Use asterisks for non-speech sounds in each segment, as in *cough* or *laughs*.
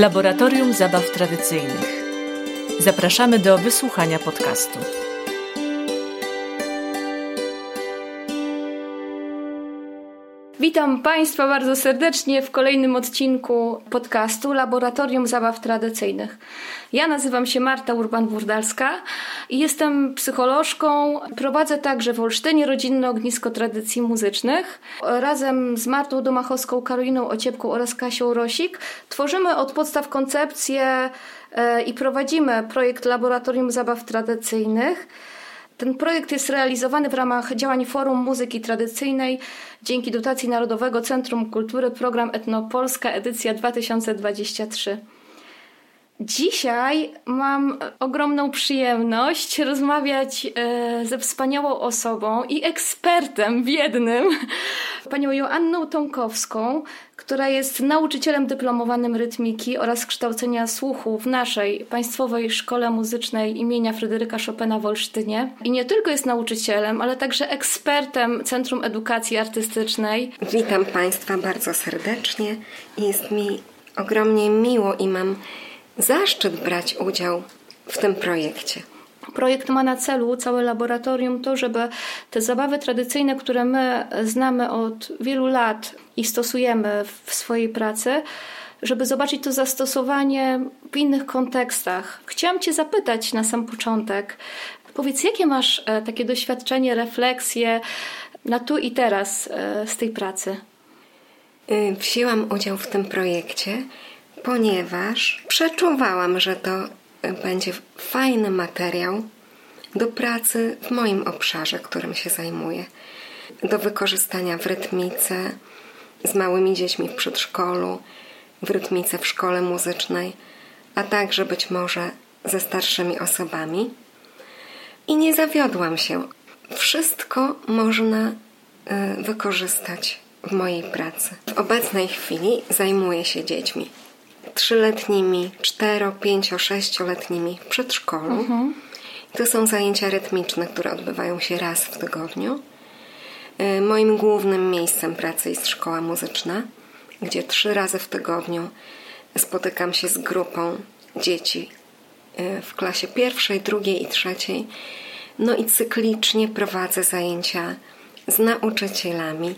Laboratorium Zabaw Tradycyjnych. Zapraszamy do wysłuchania podcastu. Witam Państwa bardzo serdecznie w kolejnym odcinku podcastu Laboratorium Zabaw Tradycyjnych. Ja nazywam się Marta Urban-Burdalska i jestem psycholożką. Prowadzę także w Olsztynie rodzinne ognisko tradycji muzycznych. Razem z Martą Domachowską, Karoliną Ociepką oraz Kasią Rosik tworzymy od podstaw koncepcję e, i prowadzimy projekt Laboratorium Zabaw Tradycyjnych. Ten projekt jest realizowany w ramach działań Forum Muzyki Tradycyjnej dzięki dotacji Narodowego Centrum Kultury Program Etnopolska edycja 2023. Dzisiaj mam ogromną przyjemność rozmawiać e, ze wspaniałą osobą i ekspertem w jednym, panią Joanną Tomkowską, która jest nauczycielem dyplomowanym rytmiki oraz kształcenia słuchu w naszej Państwowej Szkole Muzycznej imienia Fryderyka Chopina w Olsztynie. I nie tylko jest nauczycielem, ale także ekspertem Centrum Edukacji Artystycznej. Witam Państwa bardzo serdecznie. Jest mi ogromnie miło i mam zaszczyt brać udział w tym projekcie. Projekt ma na celu, całe laboratorium, to, żeby te zabawy tradycyjne, które my znamy od wielu lat i stosujemy w swojej pracy, żeby zobaczyć to zastosowanie w innych kontekstach. Chciałam Cię zapytać na sam początek, powiedz, jakie masz e, takie doświadczenie, refleksje na tu i teraz e, z tej pracy? Y, wzięłam udział w tym projekcie, ponieważ przeczuwałam, że to będzie fajny materiał do pracy w moim obszarze, którym się zajmuję. Do wykorzystania w rytmice z małymi dziećmi w przedszkolu, w rytmice w szkole muzycznej, a także być może ze starszymi osobami. I nie zawiodłam się. Wszystko można y, wykorzystać w mojej pracy. W obecnej chwili zajmuję się dziećmi trzyletnimi, cztero, pięcio, sześcioletnimi w przedszkolu. Mhm. To są zajęcia rytmiczne, które odbywają się raz w tygodniu. Y, moim głównym miejscem pracy jest szkoła muzyczna, gdzie trzy razy w tygodniu spotykam się z grupą dzieci y, w klasie pierwszej, drugiej i trzeciej. No i cyklicznie prowadzę zajęcia z nauczycielami,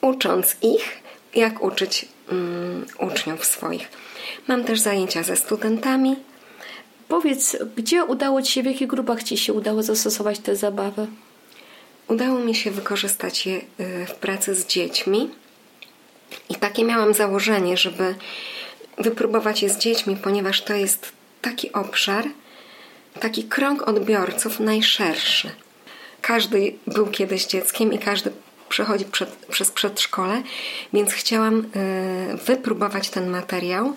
ucząc ich, jak uczyć um, uczniów swoich. Mam też zajęcia ze studentami. Powiedz, gdzie udało Ci się, w jakich grupach Ci się udało zastosować te zabawy? Udało mi się wykorzystać je y, w pracy z dziećmi. I takie miałam założenie, żeby wypróbować je z dziećmi, ponieważ to jest taki obszar, taki krąg odbiorców najszerszy. Każdy był kiedyś dzieckiem i każdy przechodzi przed, przez przedszkole, więc chciałam y, wypróbować ten materiał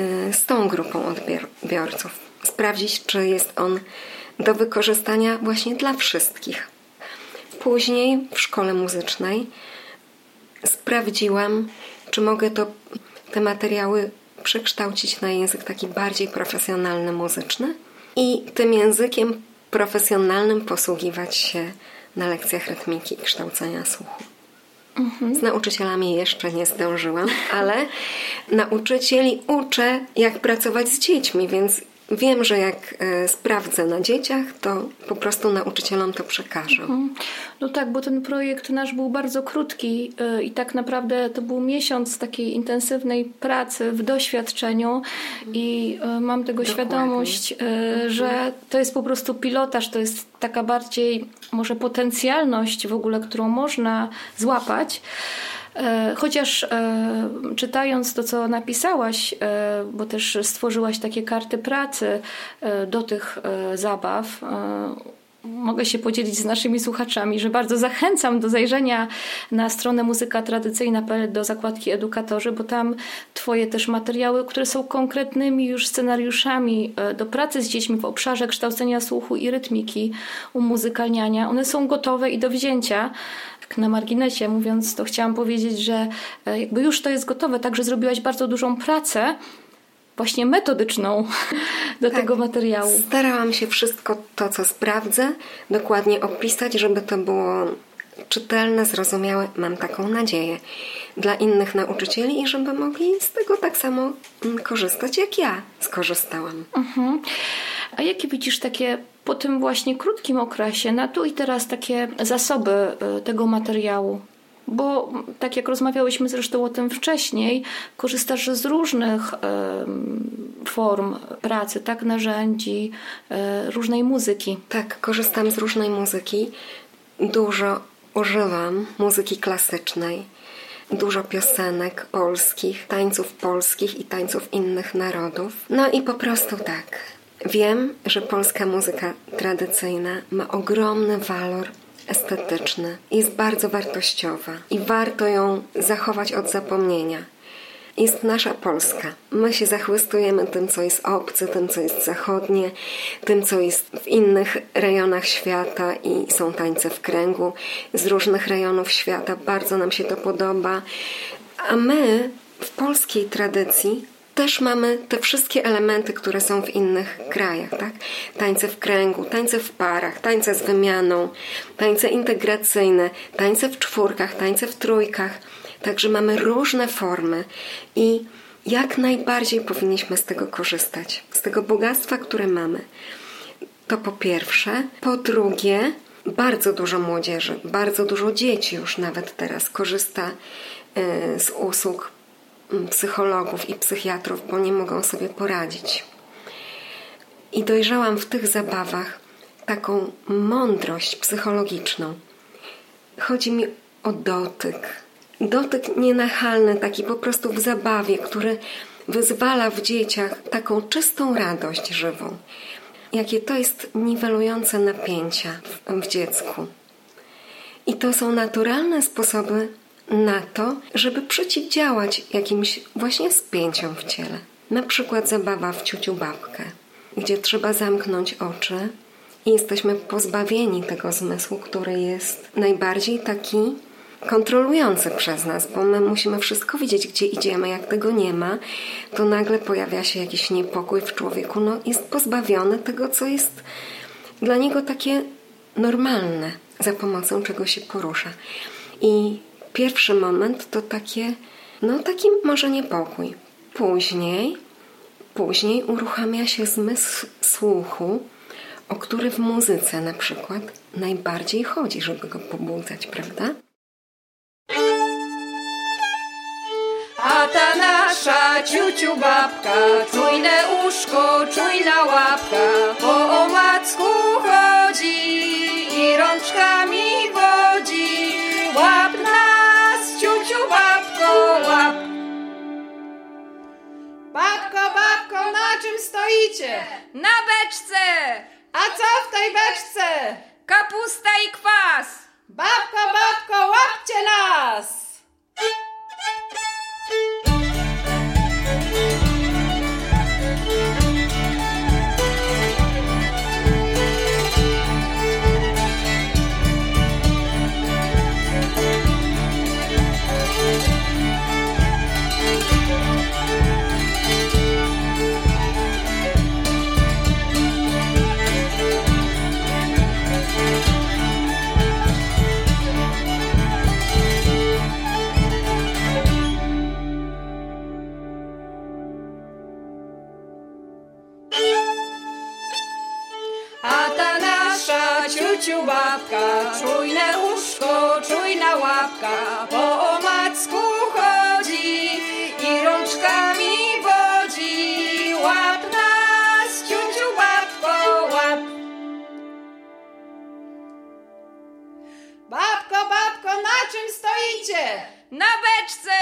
Y, z tą grupą odbiorców. Sprawdzić, czy jest on do wykorzystania właśnie dla wszystkich. Później w szkole muzycznej sprawdziłam, czy mogę to, te materiały przekształcić na język taki bardziej profesjonalny, muzyczny i tym językiem profesjonalnym posługiwać się na lekcjach rytmiki i kształcenia słuchu. Mhm. Z nauczycielami jeszcze nie zdążyłam, ale nauczycieli uczę, jak pracować z dziećmi, więc wiem, że jak e, sprawdzę na dzieciach, to po prostu nauczycielom to przekażę. Mhm. No tak, bo ten projekt nasz był bardzo krótki e, i tak naprawdę to był miesiąc takiej intensywnej pracy w doświadczeniu i e, mam tego Dokładnie. świadomość, mhm. że to jest po prostu pilotaż, to jest taka bardziej może potencjalność w ogóle, którą można złapać. E, chociaż e, czytając to, co napisałaś, e, bo też stworzyłaś takie karty pracy do tych zabaw, mogę się podzielić z naszymi słuchaczami, że bardzo zachęcam do zajrzenia na stronę muzyka tradycyjna.pl do zakładki edukatorzy, bo tam Twoje też materiały, które są konkretnymi już scenariuszami do pracy z dziećmi w obszarze kształcenia słuchu i rytmiki, umuzykalniania, one są gotowe i do wzięcia tak na marginesie mówiąc, to chciałam powiedzieć, że e, jakby już to jest gotowe, także zrobiłaś bardzo dużą pracę właśnie metodyczną *laughs* do tak. tego materiału. Starałam się wszystko to, co sprawdzę, dokładnie opisać, żeby to było czytelne, zrozumiałe, mam taką nadzieję, dla innych nauczycieli i żeby mogli z tego tak samo mm, korzystać, jak ja skorzystałam. Mhm. A jakie widzisz takie po tym właśnie krótkim okresie, na tu i teraz takie zasoby y, tego materiału? Bo tak jak rozmawiałyśmy zresztą o tym wcześniej, korzystasz z różnych form pracy, tak, narzędzi, y, różnej muzyki. Tak, korzystam z różnej muzyki. Dużo używam muzyki klasycznej, dużo piosenek polskich, tańców polskich i tańców innych narodów. No i po prostu tak. Wiem, że polska muzyka tradycyjna ma ogromny walor estetyczny, jest bardzo wartościowa i warto ją zachować od zapomnienia jest nasza Polska. My się zachłystujemy tym, co jest obce, tym, co jest zachodnie, tym, co jest w innych rejonach świata i są tańce w kręgu z różnych rejonów świata. Bardzo nam się to podoba. A my w polskiej tradycji też mamy te wszystkie elementy, które są w innych krajach, tak? Tańce w kręgu, tańce w parach, tańce z wymianą, tańce integracyjne, tańce w czwórkach, tańce w trójkach. Także mamy różne formy i jak najbardziej powinniśmy z tego korzystać, z tego bogactwa, które mamy. To po pierwsze. Po drugie, bardzo dużo młodzieży, bardzo dużo dzieci już nawet teraz korzysta e, z usług psychologów i psychiatrów, bo nie mogą sobie poradzić. I dojrzałam w tych zabawach taką mądrość psychologiczną. Chodzi mi o dotyk, dotyk nienachalny, taki po prostu w zabawie, który wyzwala w dzieciach taką czystą radość żywą. Jakie to jest niwelujące napięcia w, w dziecku. I to są naturalne sposoby na to, żeby przeciwdziałać jakimś właśnie spięciom w ciele. Na przykład zabawa w ciuciu babkę, gdzie trzeba zamknąć oczy i jesteśmy pozbawieni tego zmysłu, który jest najbardziej taki kontrolujący przez nas, bo my musimy wszystko widzieć, gdzie idziemy. Jak tego nie ma, to nagle pojawia się jakiś niepokój w człowieku. No, jest pozbawiony tego, co jest dla niego takie normalne, za pomocą czego się porusza. I pierwszy moment to takie, no taki może niepokój. Później, później uruchamia się zmysł słuchu, o który w muzyce na przykład najbardziej chodzi, żeby go pobudzać, prawda? A ta nasza ciuciu babka, czujne uszko, czujna łapka, po omacku chodzi i rączkami wodzi. Na beczce! A co w tej beczce? Kapusta i kwas! Babko, babko, łapcie nas! Ciuciu babka, czujne uszko, czujna łapka, po omacku chodzi i rączkami wodzi. Łap nas, ciuciu babko, łap. Babko, babko, na czym stoicie? Na beczce!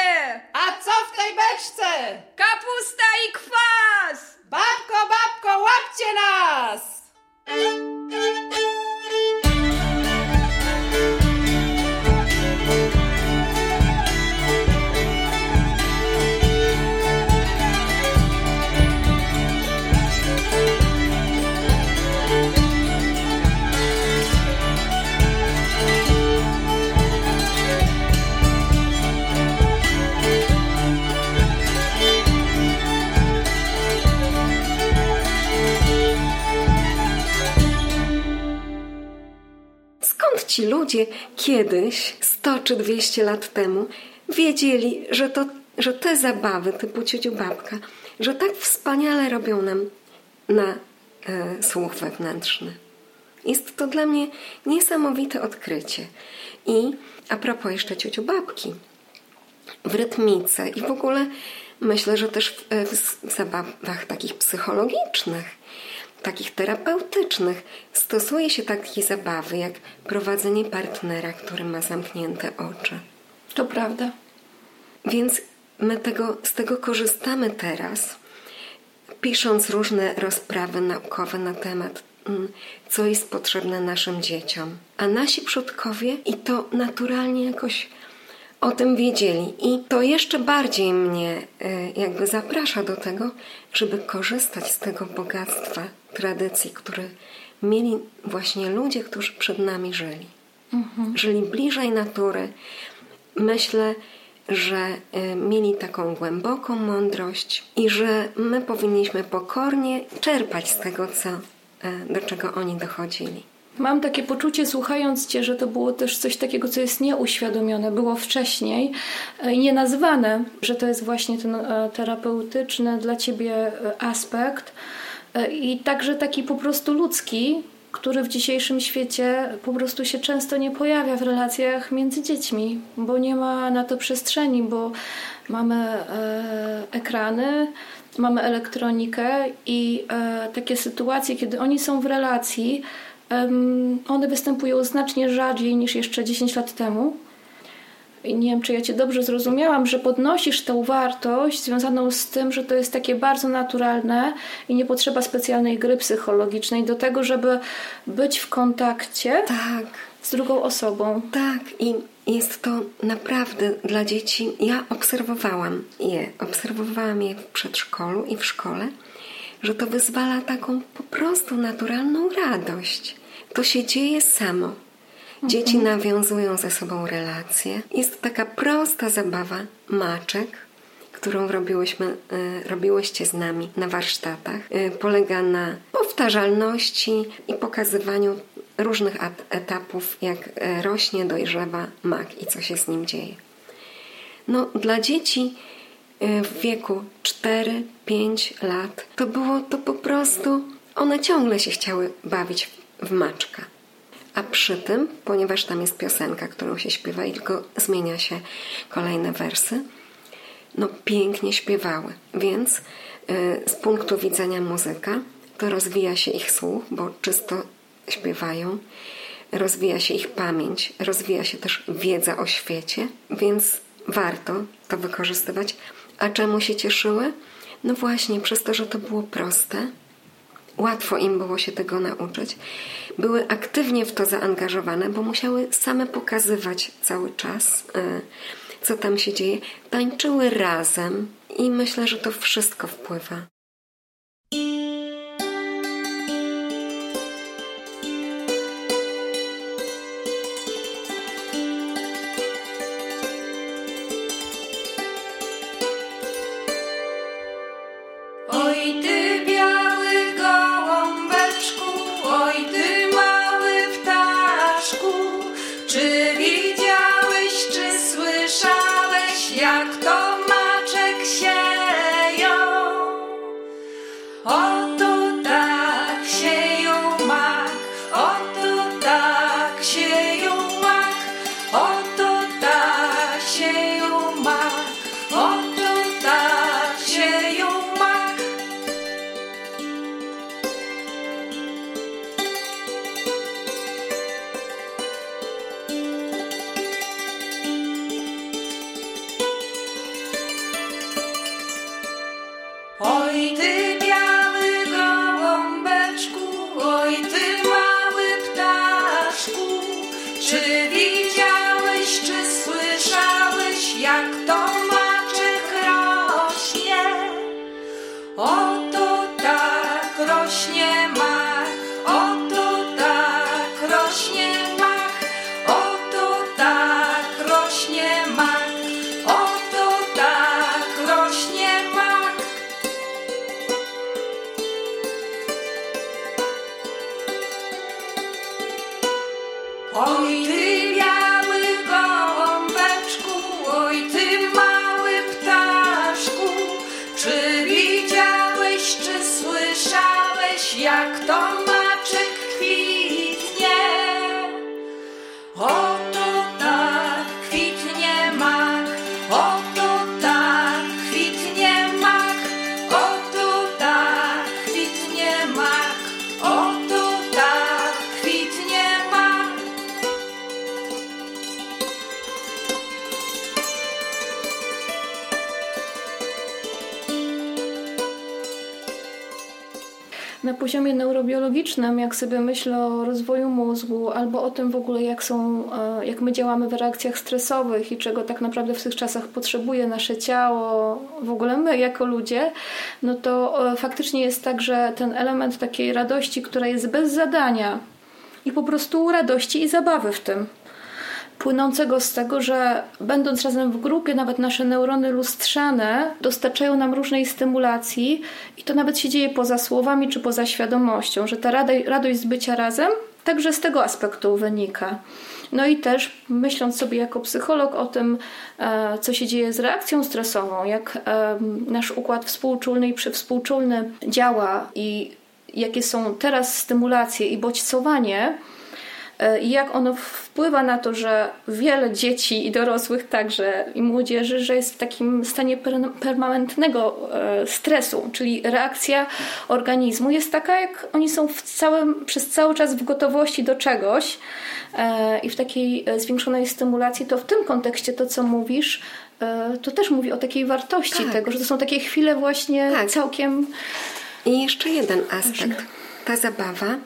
A co w tej beczce? Kapusta i kwas! Babko, babko, łapcie nas! Ludzie kiedyś, 100 czy 200 lat temu, wiedzieli, że, to, że te zabawy typu ciociu babka, że tak wspaniale robią nam na e, słuch wewnętrzny. Jest to dla mnie niesamowite odkrycie. I a propos jeszcze ciociu babki, w rytmice i w ogóle myślę, że też w, w zabawach takich psychologicznych, takich terapeutycznych stosuje się takie zabawy jak prowadzenie partnera, który ma zamknięte oczy. To prawda. Więc my tego, z tego korzystamy teraz, pisząc różne rozprawy naukowe na temat, mm, co jest potrzebne naszym dzieciom. A nasi przodkowie i to naturalnie jakoś o tym wiedzieli. I to jeszcze bardziej mnie y, jakby zaprasza do tego, żeby korzystać z tego bogactwa tradycji, które mieli właśnie ludzie, którzy przed nami żyli. Mhm. Żyli bliżej natury. Myślę, że y, mieli taką głęboką mądrość i że my powinniśmy pokornie czerpać z tego, co, y, do czego oni dochodzili. Mam takie poczucie, słuchając Cię, że to było też coś takiego, co jest nieuświadomione, było wcześniej e, i nienazwane, że to jest właśnie ten e, terapeutyczny dla Ciebie e, aspekt i także taki po prostu ludzki, który w dzisiejszym świecie po prostu się często nie pojawia w relacjach między dziećmi, bo nie ma na to przestrzeni, bo mamy ekrany, mamy elektronikę i takie sytuacje, kiedy oni są w relacji, one występują znacznie rzadziej niż jeszcze 10 lat temu. I nie wiem, czy ja Cię dobrze zrozumiałam, że podnosisz tą wartość związaną z tym, że to jest takie bardzo naturalne i nie potrzeba specjalnej gry psychologicznej do tego, żeby być w kontakcie tak. z drugą osobą. Tak, i jest to naprawdę dla dzieci. Ja obserwowałam je, obserwowałam je w przedszkolu i w szkole, że to wyzwala taką po prostu naturalną radość. To się dzieje samo. Dzieci mhm. nawiązują ze sobą relacje. Jest taka prosta zabawa maczek, którą robiłyśmy, y, robiłyście z nami na warsztatach. Y, polega na powtarzalności i pokazywaniu różnych etapów, jak y, rośnie, dojrzewa mak i co się z nim dzieje. No, dla dzieci w wieku 4-5 lat to było to po prostu, one ciągle się chciały bawić w maczka. A przy tym, ponieważ tam jest piosenka, którą się śpiewa i tylko zmienia się kolejne wersy, no pięknie śpiewały. Więc yy, z punktu widzenia muzyka to rozwija się ich słuch, bo czysto śpiewają, rozwija się ich pamięć, rozwija się też wiedza o świecie, więc warto to wykorzystywać. A czemu się cieszyły? No właśnie przez to, że to było proste, łatwo im było się tego nauczyć. Były aktywnie w to zaangażowane, bo musiały same pokazywać cały czas, e, co tam się dzieje. Tańczyły razem i myślę, że to wszystko wpływa. Na poziomie neurobiologicznym, jak sobie myślę o rozwoju mózgu albo o tym w ogóle, jak, są, e, jak my działamy w reakcjach stresowych i czego tak naprawdę w tych czasach potrzebuje nasze ciało, w ogóle my jako ludzie, no to e, faktycznie jest tak, że ten element takiej radości, która jest bez zadania i po prostu radości i zabawy w tym płynącego z tego, że będąc razem w grupie, nawet nasze neurony lustrzane dostarczają nam różnej stymulacji i to nawet się dzieje poza słowami czy poza świadomością, że ta radość z bycia razem także z tego aspektu wynika. No i też myśląc sobie jako psycholog o tym, e, co się dzieje z reakcją stresową, jak e, nasz układ współczulny i przywspółczulny działa i jakie są teraz stymulacje i bodźcowanie, i jak ono wpływa na to, że wiele dzieci i dorosłych także i młodzieży, że jest w takim stanie permanentnego e, stresu, czyli reakcja organizmu jest taka, jak oni są w całym, przez cały czas w gotowości do czegoś e, i w takiej zwiększonej stymulacji, to w tym kontekście to, co mówisz, to też mówi o takiej wartości tak. tego, że to są takie chwile właśnie tak. całkiem. I jeszcze jeden aspekt. Ta zabawa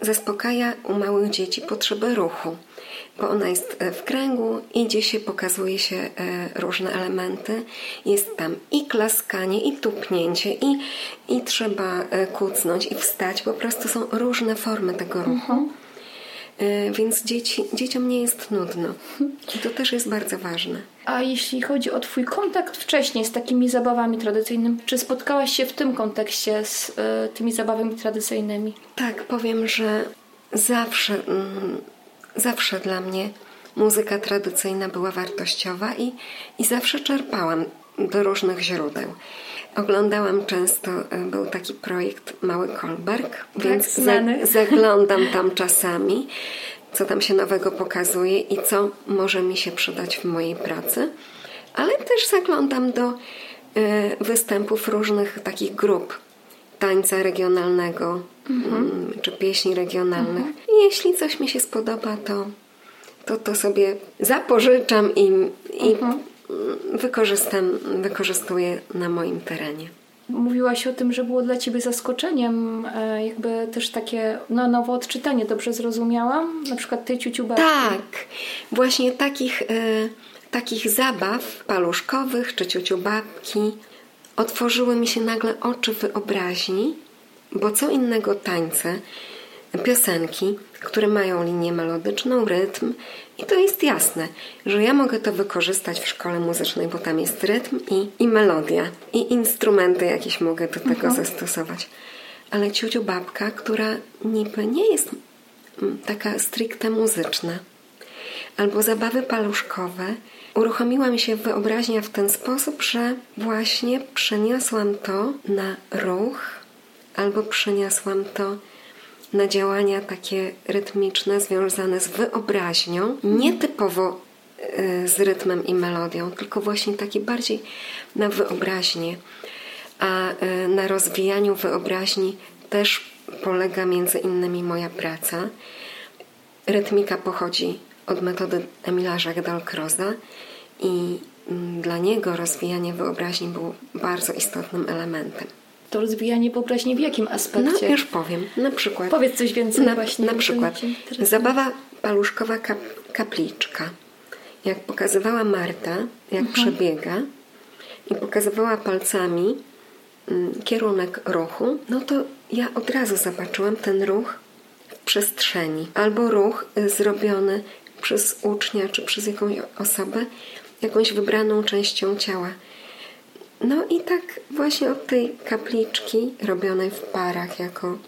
zaspokaja u małych dzieci potrzebę ruchu, bo ona jest e, w kręgu, idzie się, pokazuje się e, różne elementy. Jest tam i klaskanie, i tupnięcie, i, i trzeba e, kucnąć, i wstać. Po prostu są różne formy tego ruchu. Mhm. Więc dzieci, dzieciom nie jest nudno. I to też jest bardzo ważne. A jeśli chodzi o Twój kontakt wcześniej z takimi zabawami tradycyjnymi, czy spotkałaś się w tym kontekście z y, tymi zabawami tradycyjnymi? Tak, powiem, że zawsze, mm, zawsze dla mnie muzyka tradycyjna była wartościowa i, i zawsze czerpałam do różnych źródeł. Oglądałam często, y, był taki projekt Mały Kolberg, tak, więc za, *laughs* zaglądam tam czasami co tam się nowego pokazuje i co może mi się przydać w mojej pracy, ale też zaglądam do y, występów różnych takich grup tańca regionalnego mhm. czy pieśni regionalnych. Mhm. Jeśli coś mi się spodoba, to, to, to sobie zapożyczam i, i mhm. Wykorzystam, wykorzystuję na moim terenie. Mówiłaś o tym, że było dla Ciebie zaskoczeniem e, jakby też takie no, nowe odczytanie, dobrze zrozumiałam? Na przykład tej ciuciubabki. Tak, właśnie takich, e, takich zabaw paluszkowych czy ciuciubabki otworzyły mi się nagle oczy wyobraźni, bo co innego tańce, piosenki, które mają linię melodyczną, rytm i to jest jasne, że ja mogę to wykorzystać w szkole muzycznej, bo tam jest rytm i, i melodia i instrumenty jakieś mogę do tego mhm. zastosować. Ale ciuciu babka, która niby nie jest mm, taka stricte muzyczna, albo zabawy paluszkowe, uruchomiła mi się wyobraźnia w ten sposób, że właśnie przeniosłam to na ruch, albo przeniosłam to na działania takie rytmiczne, związane z wyobraźnią, nie typowo e, z rytmem i melodią, tylko właśnie takie bardziej na wyobraźnię. A e, na rozwijaniu wyobraźni też polega między innymi moja praca. Rytmika pochodzi od metody Emila Jacques Dalcroza i mm, dla niego rozwijanie wyobraźni było bardzo istotnym elementem to rozwijanie wyobraźni w jakim aspekcie? No już powiem. Na przykład. Powiedz coś więcej na, właśnie. Na przykład zabawa paluszkowa kap, kapliczka. Jak pokazywała Marta, jak mhm. przebiega i pokazywała palcami mm, kierunek ruchu, no to ja od razu zobaczyłam ten ruch w przestrzeni. Albo ruch y, zrobiony przez ucznia czy przez jakąś osobę jakąś wybraną częścią ciała. No i tak właśnie od tej kapliczki robionej w parach jako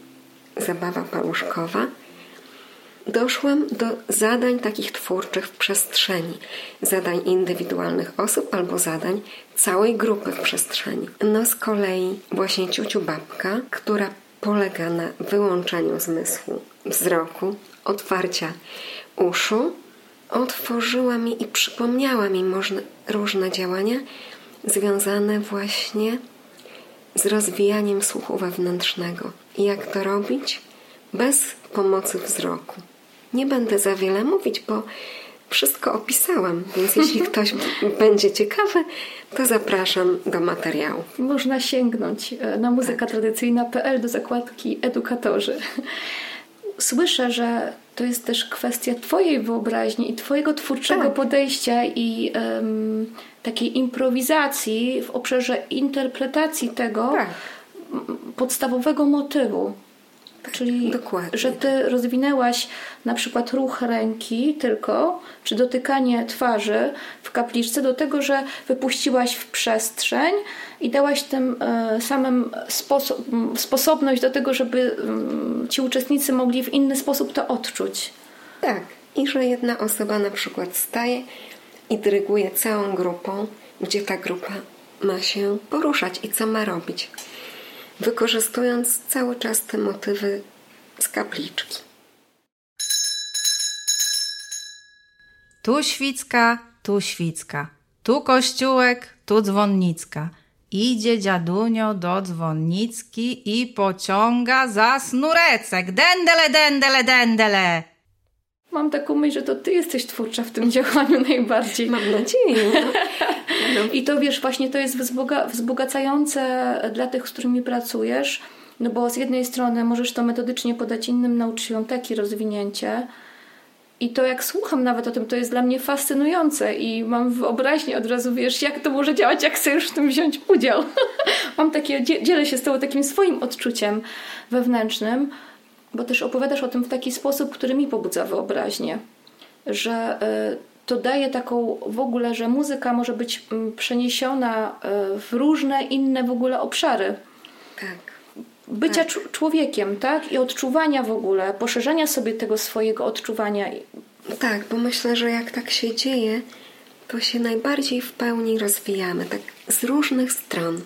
zabawa pałuszkowa doszłam do zadań takich twórczych w przestrzeni. Zadań indywidualnych osób albo zadań całej grupy w przestrzeni. No z kolei właśnie ciuciu babka, która polega na wyłączeniu zmysłu wzroku, otwarcia uszu otworzyła mi i przypomniała mi różne działania związane właśnie z rozwijaniem słuchu wewnętrznego. I jak to robić? Bez pomocy wzroku. Nie będę za wiele mówić, bo wszystko opisałam, więc jeśli *laughs* ktoś będzie ciekawy, to zapraszam do materiału. Można sięgnąć e, na muzykatradycyjna.pl do zakładki edukatorzy. Słyszę, że to jest też kwestia Twojej wyobraźni i Twojego twórczego Tak. podejścia i em, takiej improwizacji w obszarze interpretacji tego Tak. podstawowego motywu. Czyli, dokładnie. że ty rozwinęłaś na przykład ruch ręki tylko, czy dotykanie twarzy w kapliczce do tego, że wypuściłaś w przestrzeń i dałaś tym e, samym sposo- m, sposobność do tego, żeby mm, ci uczestnicy mogli w inny sposób to odczuć. Tak. I że jedna osoba na przykład staje i dyryguje całą grupą, gdzie ta grupa ma się poruszać i co ma robić. Wykorzystując cały czas te motywy z kapliczki. Tu świcka, tu świcka, tu kościółek, tu dzwonnicka. Idzie dziadunio do dzwonnicki i pociąga za snurecek. Dendele, dendele, dendele. Mam taką myśl, że to ty jesteś twórcza w tym działaniu najbardziej. Mam nadzieję. *laughs* I to wiesz, właśnie to jest wzboga- wzbogacające dla tych, z którymi pracujesz, no bo z jednej strony możesz to metodycznie podać innym nauczycielom, takie rozwinięcie. I to jak słucham nawet o tym, to jest dla mnie fascynujące i mam wyobraźnię od razu, wiesz, jak to może działać, jak chcesz w tym wziąć udział. *laughs* mam takie, dzie- dzielę się z tobą takim swoim odczuciem wewnętrznym, bo też opowiadasz o tym w taki sposób, który mi pobudza wyobraźnię, że y, to daje taką w ogóle, że muzyka może być mm, przeniesiona y, w różne inne w ogóle obszary Tak. bycia czu- człowiekiem, tak? I odczuwania w ogóle, poszerzania sobie tego swojego odczuwania. Tak, bo myślę, że jak tak się dzieje, to się najbardziej w pełni rozwijamy, tak z różnych stron.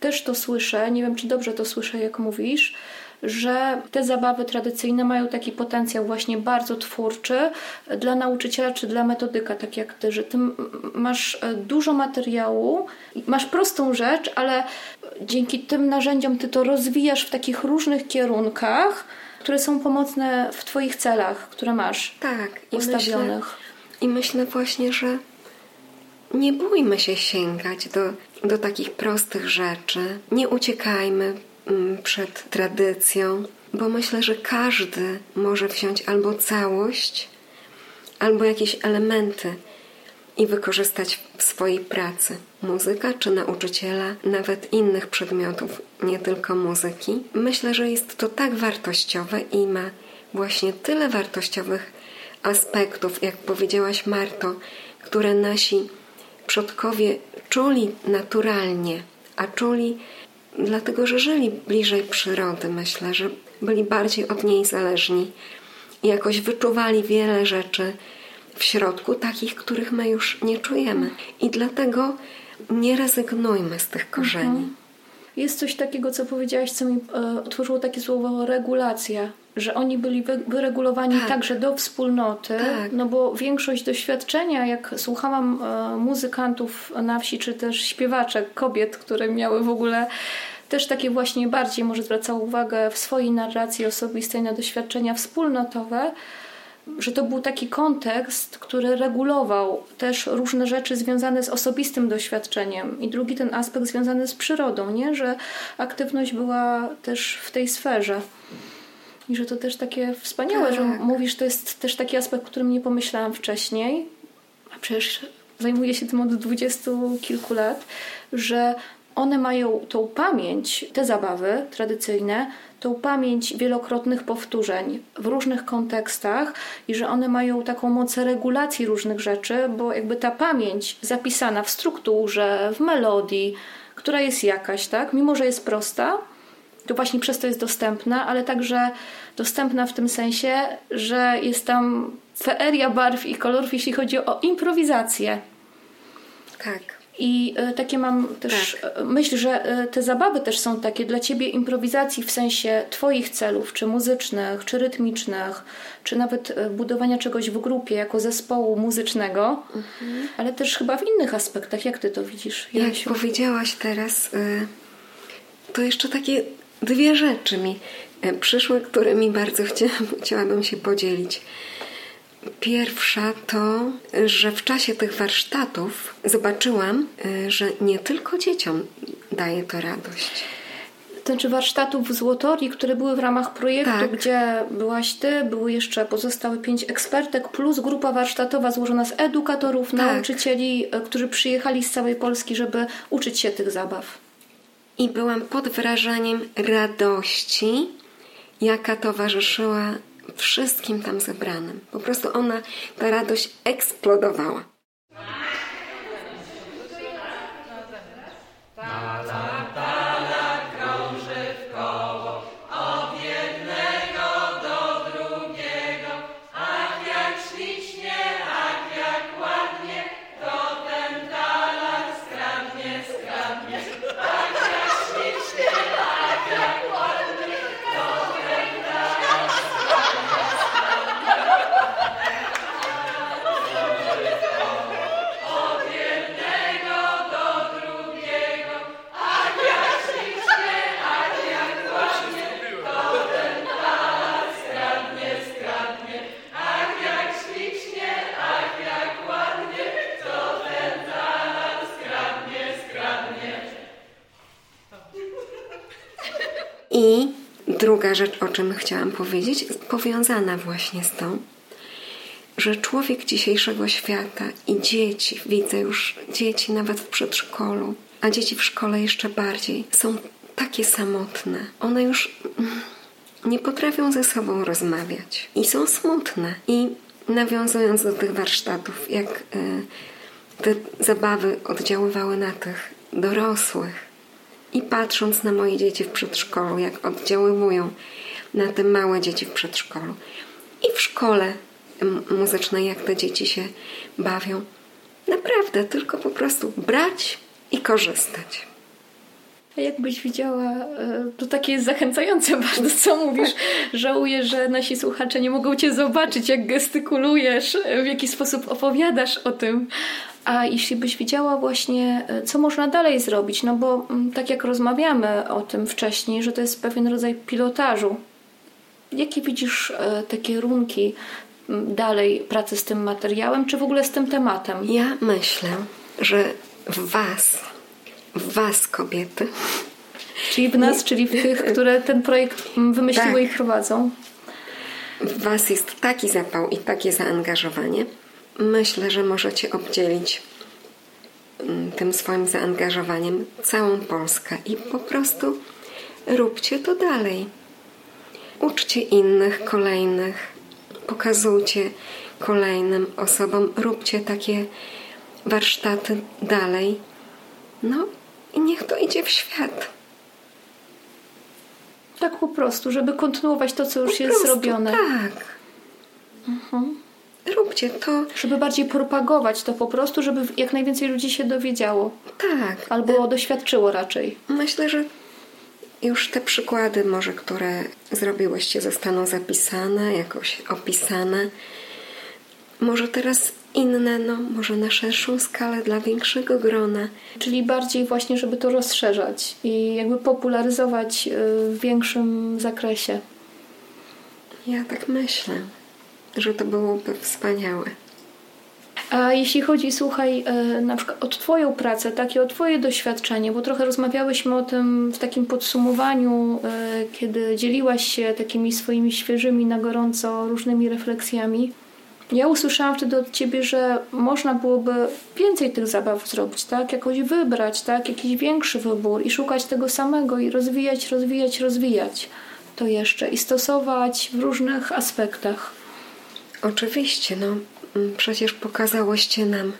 Też to słyszę, nie wiem czy dobrze to słyszę, jak mówisz, że te zabawy tradycyjne mają taki potencjał właśnie bardzo twórczy dla nauczyciela czy dla metodyka, tak jak ty, że ty masz e, dużo materiału, masz prostą rzecz, ale dzięki tym narzędziom ty to rozwijasz w takich różnych kierunkach, które są pomocne w twoich celach, które masz Tak. I ustawionych. Myślę, I myślę właśnie, że nie bójmy się sięgać do, do takich prostych rzeczy. Nie uciekajmy przed tradycją, bo myślę, że każdy może wziąć albo całość, albo jakieś elementy i wykorzystać w swojej pracy. Muzyka czy nauczyciela, nawet innych przedmiotów, nie tylko muzyki. Myślę, że jest to tak wartościowe i ma właśnie tyle wartościowych aspektów, jak powiedziałaś Marto, które nasi przodkowie czuli naturalnie, a czuli dlatego, że żyli bliżej przyrody, myślę, że byli bardziej od niej zależni i jakoś wyczuwali wiele rzeczy w środku, takich, których my już nie czujemy. I dlatego nie rezygnujmy z tych korzeni. Jest coś takiego, co powiedziałaś, co mi e, otworzyło takie słowo regulacja, że oni byli wy, wyregulowani Tak. także do wspólnoty, Tak. no bo większość doświadczenia, jak słuchałam e, muzykantów na wsi, czy też śpiewaczek, kobiet, które miały w ogóle też takie właśnie bardziej może zwracały uwagę w swojej narracji osobistej na doświadczenia wspólnotowe, że to był taki kontekst, który regulował też różne rzeczy związane z osobistym doświadczeniem i drugi ten aspekt związany z przyrodą, nie? że aktywność była też w tej sferze. I że to też takie wspaniałe, że Tak. mówisz, to jest też taki aspekt, o którym nie pomyślałam wcześniej, a przecież zajmuję się tym od dwudziestu kilku lat, że one mają tą pamięć, te zabawy tradycyjne, tą pamięć wielokrotnych powtórzeń w różnych kontekstach i że one mają taką moc regulacji różnych rzeczy, bo jakby ta pamięć zapisana w strukturze, w melodii, która jest jakaś, tak, mimo że jest prosta, to właśnie przez to jest dostępna, ale także dostępna w tym sensie, że jest tam feeria barw i kolorów, jeśli chodzi o improwizację. Tak. I e, takie mam też Tak. e, myśl, że e, te zabawy też są takie dla ciebie improwizacji w sensie twoich celów, czy muzycznych, czy rytmicznych, czy nawet budowania czegoś w grupie jako zespołu muzycznego, ale też chyba w innych aspektach. Jak ty to widzisz? Jak Jasiu? powiedziałaś teraz, to jeszcze takie dwie rzeczy mi y, przyszły, którymi bardzo chciałam, *laughs* chciałabym się podzielić. Pierwsza to, że w czasie tych warsztatów zobaczyłam, y, że nie tylko dzieciom daje to radość. Znaczy warsztatów w Złotorii, które były w ramach projektu, Tak. gdzie byłaś ty, były jeszcze pozostałe pięć ekspertek, plus grupa warsztatowa złożona z edukatorów, Tak. nauczycieli, e, którzy przyjechali z całej Polski, żeby uczyć się tych zabaw. I byłam pod wrażeniem radości, jaka towarzyszyła wszystkim tam zebranym. Po prostu ona, ta radość eksplodowała. Druga rzecz, o czym chciałam powiedzieć, powiązana właśnie z tą, że człowiek dzisiejszego świata i dzieci, widzę już dzieci nawet w przedszkolu, a dzieci w szkole jeszcze bardziej, są takie samotne. One już nie potrafią ze sobą rozmawiać i są smutne. I nawiązując do tych warsztatów, jak y, te zabawy oddziaływały na tych dorosłych, i patrząc na moje dzieci w przedszkolu, jak oddziaływują na te małe dzieci w przedszkolu i w szkole muzycznej, jak te dzieci się bawią, naprawdę tylko po prostu brać i korzystać. Jakbyś widziała, e, to takie jest zachęcające *laughs* bardzo, co mówisz. Żałuję, że nasi słuchacze nie mogą cię zobaczyć, jak gestykulujesz, e, w jaki sposób opowiadasz o tym. A jeśli byś widziała właśnie, e, co można dalej zrobić, no bo mm, tak jak rozmawiamy o tym wcześniej, że to jest pewien rodzaj pilotażu. Jakie widzisz te kierunki m, dalej pracy z tym materiałem, czy w ogóle z tym tematem? Ja myślę, że w Was, w Was kobiety, Czyli w nas, czyli w tych, które ten projekt wymyśliły Tak. i prowadzą. w Was jest taki zapał i takie zaangażowanie, myślę, że możecie obdzielić mm, tym swoim zaangażowaniem całą Polskę i po prostu róbcie to dalej. Uczcie innych, kolejnych, pokazujcie kolejnym osobom, róbcie takie warsztaty dalej. No i niech to idzie w świat. Tak po prostu, żeby kontynuować to, co już Po jest prostu zrobione. Tak. Róbcie to Żeby bardziej propagować to po prostu, żeby jak najwięcej ludzi się dowiedziało. tak. Albo doświadczyło raczej. Myślę, że już te przykłady może, które zrobiłyście, zostaną zapisane, jakoś opisane. Może teraz inne, no może na szerszą skalę dla większego grona. Czyli bardziej właśnie, żeby to rozszerzać i jakby popularyzować y, w większym zakresie. Ja tak myślę, że to byłoby wspaniałe. A jeśli chodzi, słuchaj, e, na przykład o Twoją pracę, takie o Twoje doświadczenie, bo trochę rozmawiałyśmy o tym w takim podsumowaniu, e, kiedy dzieliłaś się takimi swoimi świeżymi, na gorąco różnymi refleksjami. Ja usłyszałam wtedy od Ciebie, że można byłoby więcej tych zabaw zrobić, tak? Jakoś wybrać, tak? Jakiś większy wybór i szukać tego samego i rozwijać, rozwijać, rozwijać to jeszcze i stosować w różnych aspektach. Oczywiście, no przecież pokazałyście nam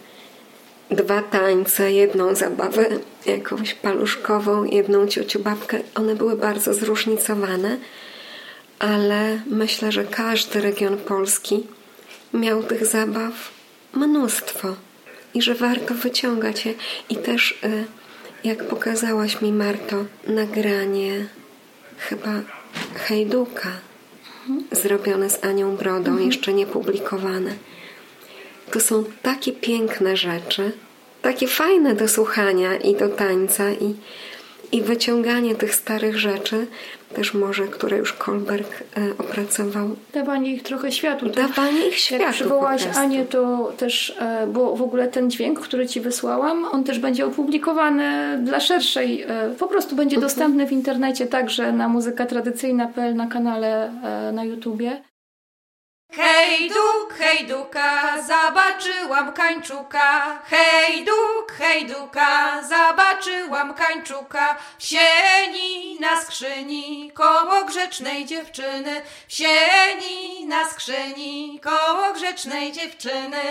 dwa tańce, jedną zabawę jakąś paluszkową, jedną ciociu babkę. One były bardzo zróżnicowane, ale myślę, że każdy region Polski miał tych zabaw mnóstwo. i że warto wyciągać je. I też, y, jak pokazałaś mi, Marto, nagranie chyba Hejduka zrobione z Anią Brodą, jeszcze nie publikowane. To są takie piękne rzeczy, takie fajne do słuchania i do tańca i, i wyciąganie tych starych rzeczy, też może, które już Kolberg e, opracował. Dawanie ich trochę światu. To Dawanie ich światu Jak przywołałaś. Anię, to też, e, bo w ogóle ten dźwięk, który Ci wysłałam, on też będzie opublikowany dla szerszej, e, po prostu będzie Mhm. dostępny w internecie, także na muzykatradycyjna.pl na kanale na YouTubie. Hej duk, hej duka, zobaczyłam kańczuka. Hej duk, hej duka, zobaczyłam kańczuka. W sieni na skrzyni, koło grzecznej dziewczyny. W sieni na skrzyni, koło grzecznej dziewczyny.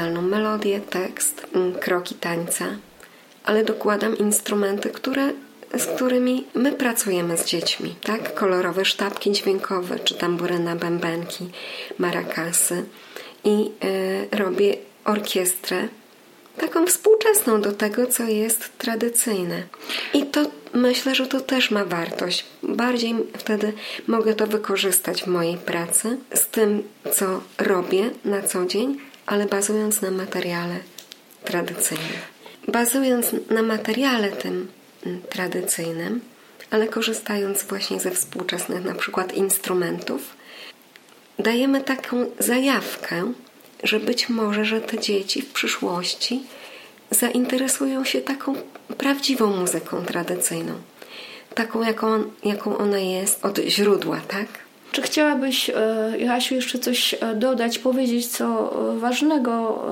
Oryginalną melodię, tekst, mm, kroki tańca, ale dokładam instrumenty, które, z którymi my pracujemy z dziećmi, tak? Kolorowe sztabki dźwiękowe, czy tamburyna, bębenki, marakasy i y, robię orkiestrę taką współczesną do tego, co jest tradycyjne. I to myślę, że to też ma wartość. Bardziej wtedy mogę to wykorzystać w mojej pracy z tym, co robię na co dzień, ale bazując na materiale tradycyjnym. Bazując na materiale tym mm, tradycyjnym, ale korzystając właśnie ze współczesnych na przykład instrumentów, dajemy taką zajawkę, że być może, że te dzieci w przyszłości zainteresują się taką prawdziwą muzyką tradycyjną. Taką, jaką, jaką ona jest od źródła, tak? Czy chciałabyś, e, Jasiu, jeszcze coś e, dodać, powiedzieć, co e, ważnego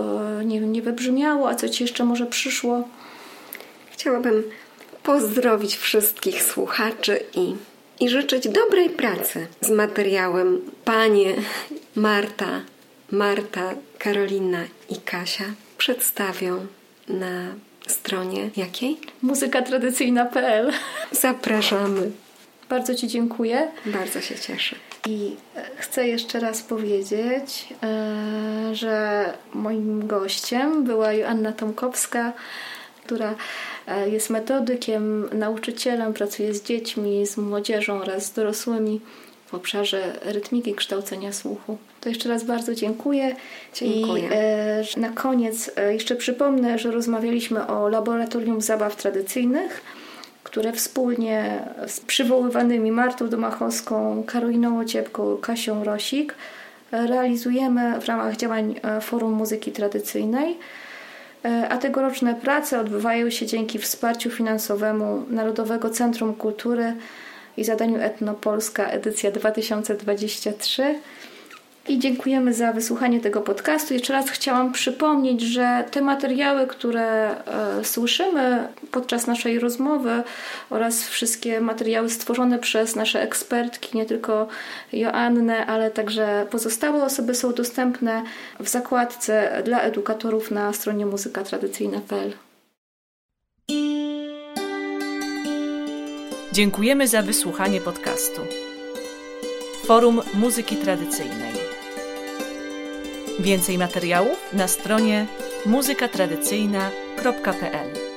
nie, nie wybrzmiało, a co Ci jeszcze może przyszło? Chciałabym pozdrowić wszystkich słuchaczy i, i życzyć dobrej pracy z materiałem. Panie Marta, Marta, Karolina i Kasia przedstawią na stronie jakiej? Muzykatradycyjna.pl Zapraszamy. Bardzo Ci dziękuję. Bardzo się cieszę. I e, chcę jeszcze raz powiedzieć, e, że moim gościem była Joanna Tomkowska, która e, jest metodykiem, nauczycielem, pracuje z dziećmi, z młodzieżą oraz z dorosłymi w obszarze rytmiki kształcenia słuchu. To jeszcze raz bardzo dziękuję. Dziękuję. I e, na koniec e, jeszcze przypomnę, że rozmawialiśmy o laboratorium zabaw tradycyjnych które wspólnie z przywoływanymi Martą Domachowską, Karoliną Ociepką, Kasią Rosik realizujemy w ramach działań e, Forum Muzyki Tradycyjnej. E, A tegoroczne prace odbywają się dzięki wsparciu finansowemu Narodowego Centrum Kultury i zadaniu Etnopolska edycja 2023. I dziękujemy za wysłuchanie tego podcastu. Jeszcze raz chciałam przypomnieć, że te materiały, które e, słyszymy podczas naszej rozmowy oraz wszystkie materiały stworzone przez nasze ekspertki, nie tylko Joannę, ale także pozostałe osoby są dostępne w zakładce dla edukatorów na stronie muzykatradycyjna.pl. Dziękujemy za wysłuchanie podcastu. Forum Muzyki Tradycyjnej. Więcej materiałów na stronie muzykatradycyjna.pl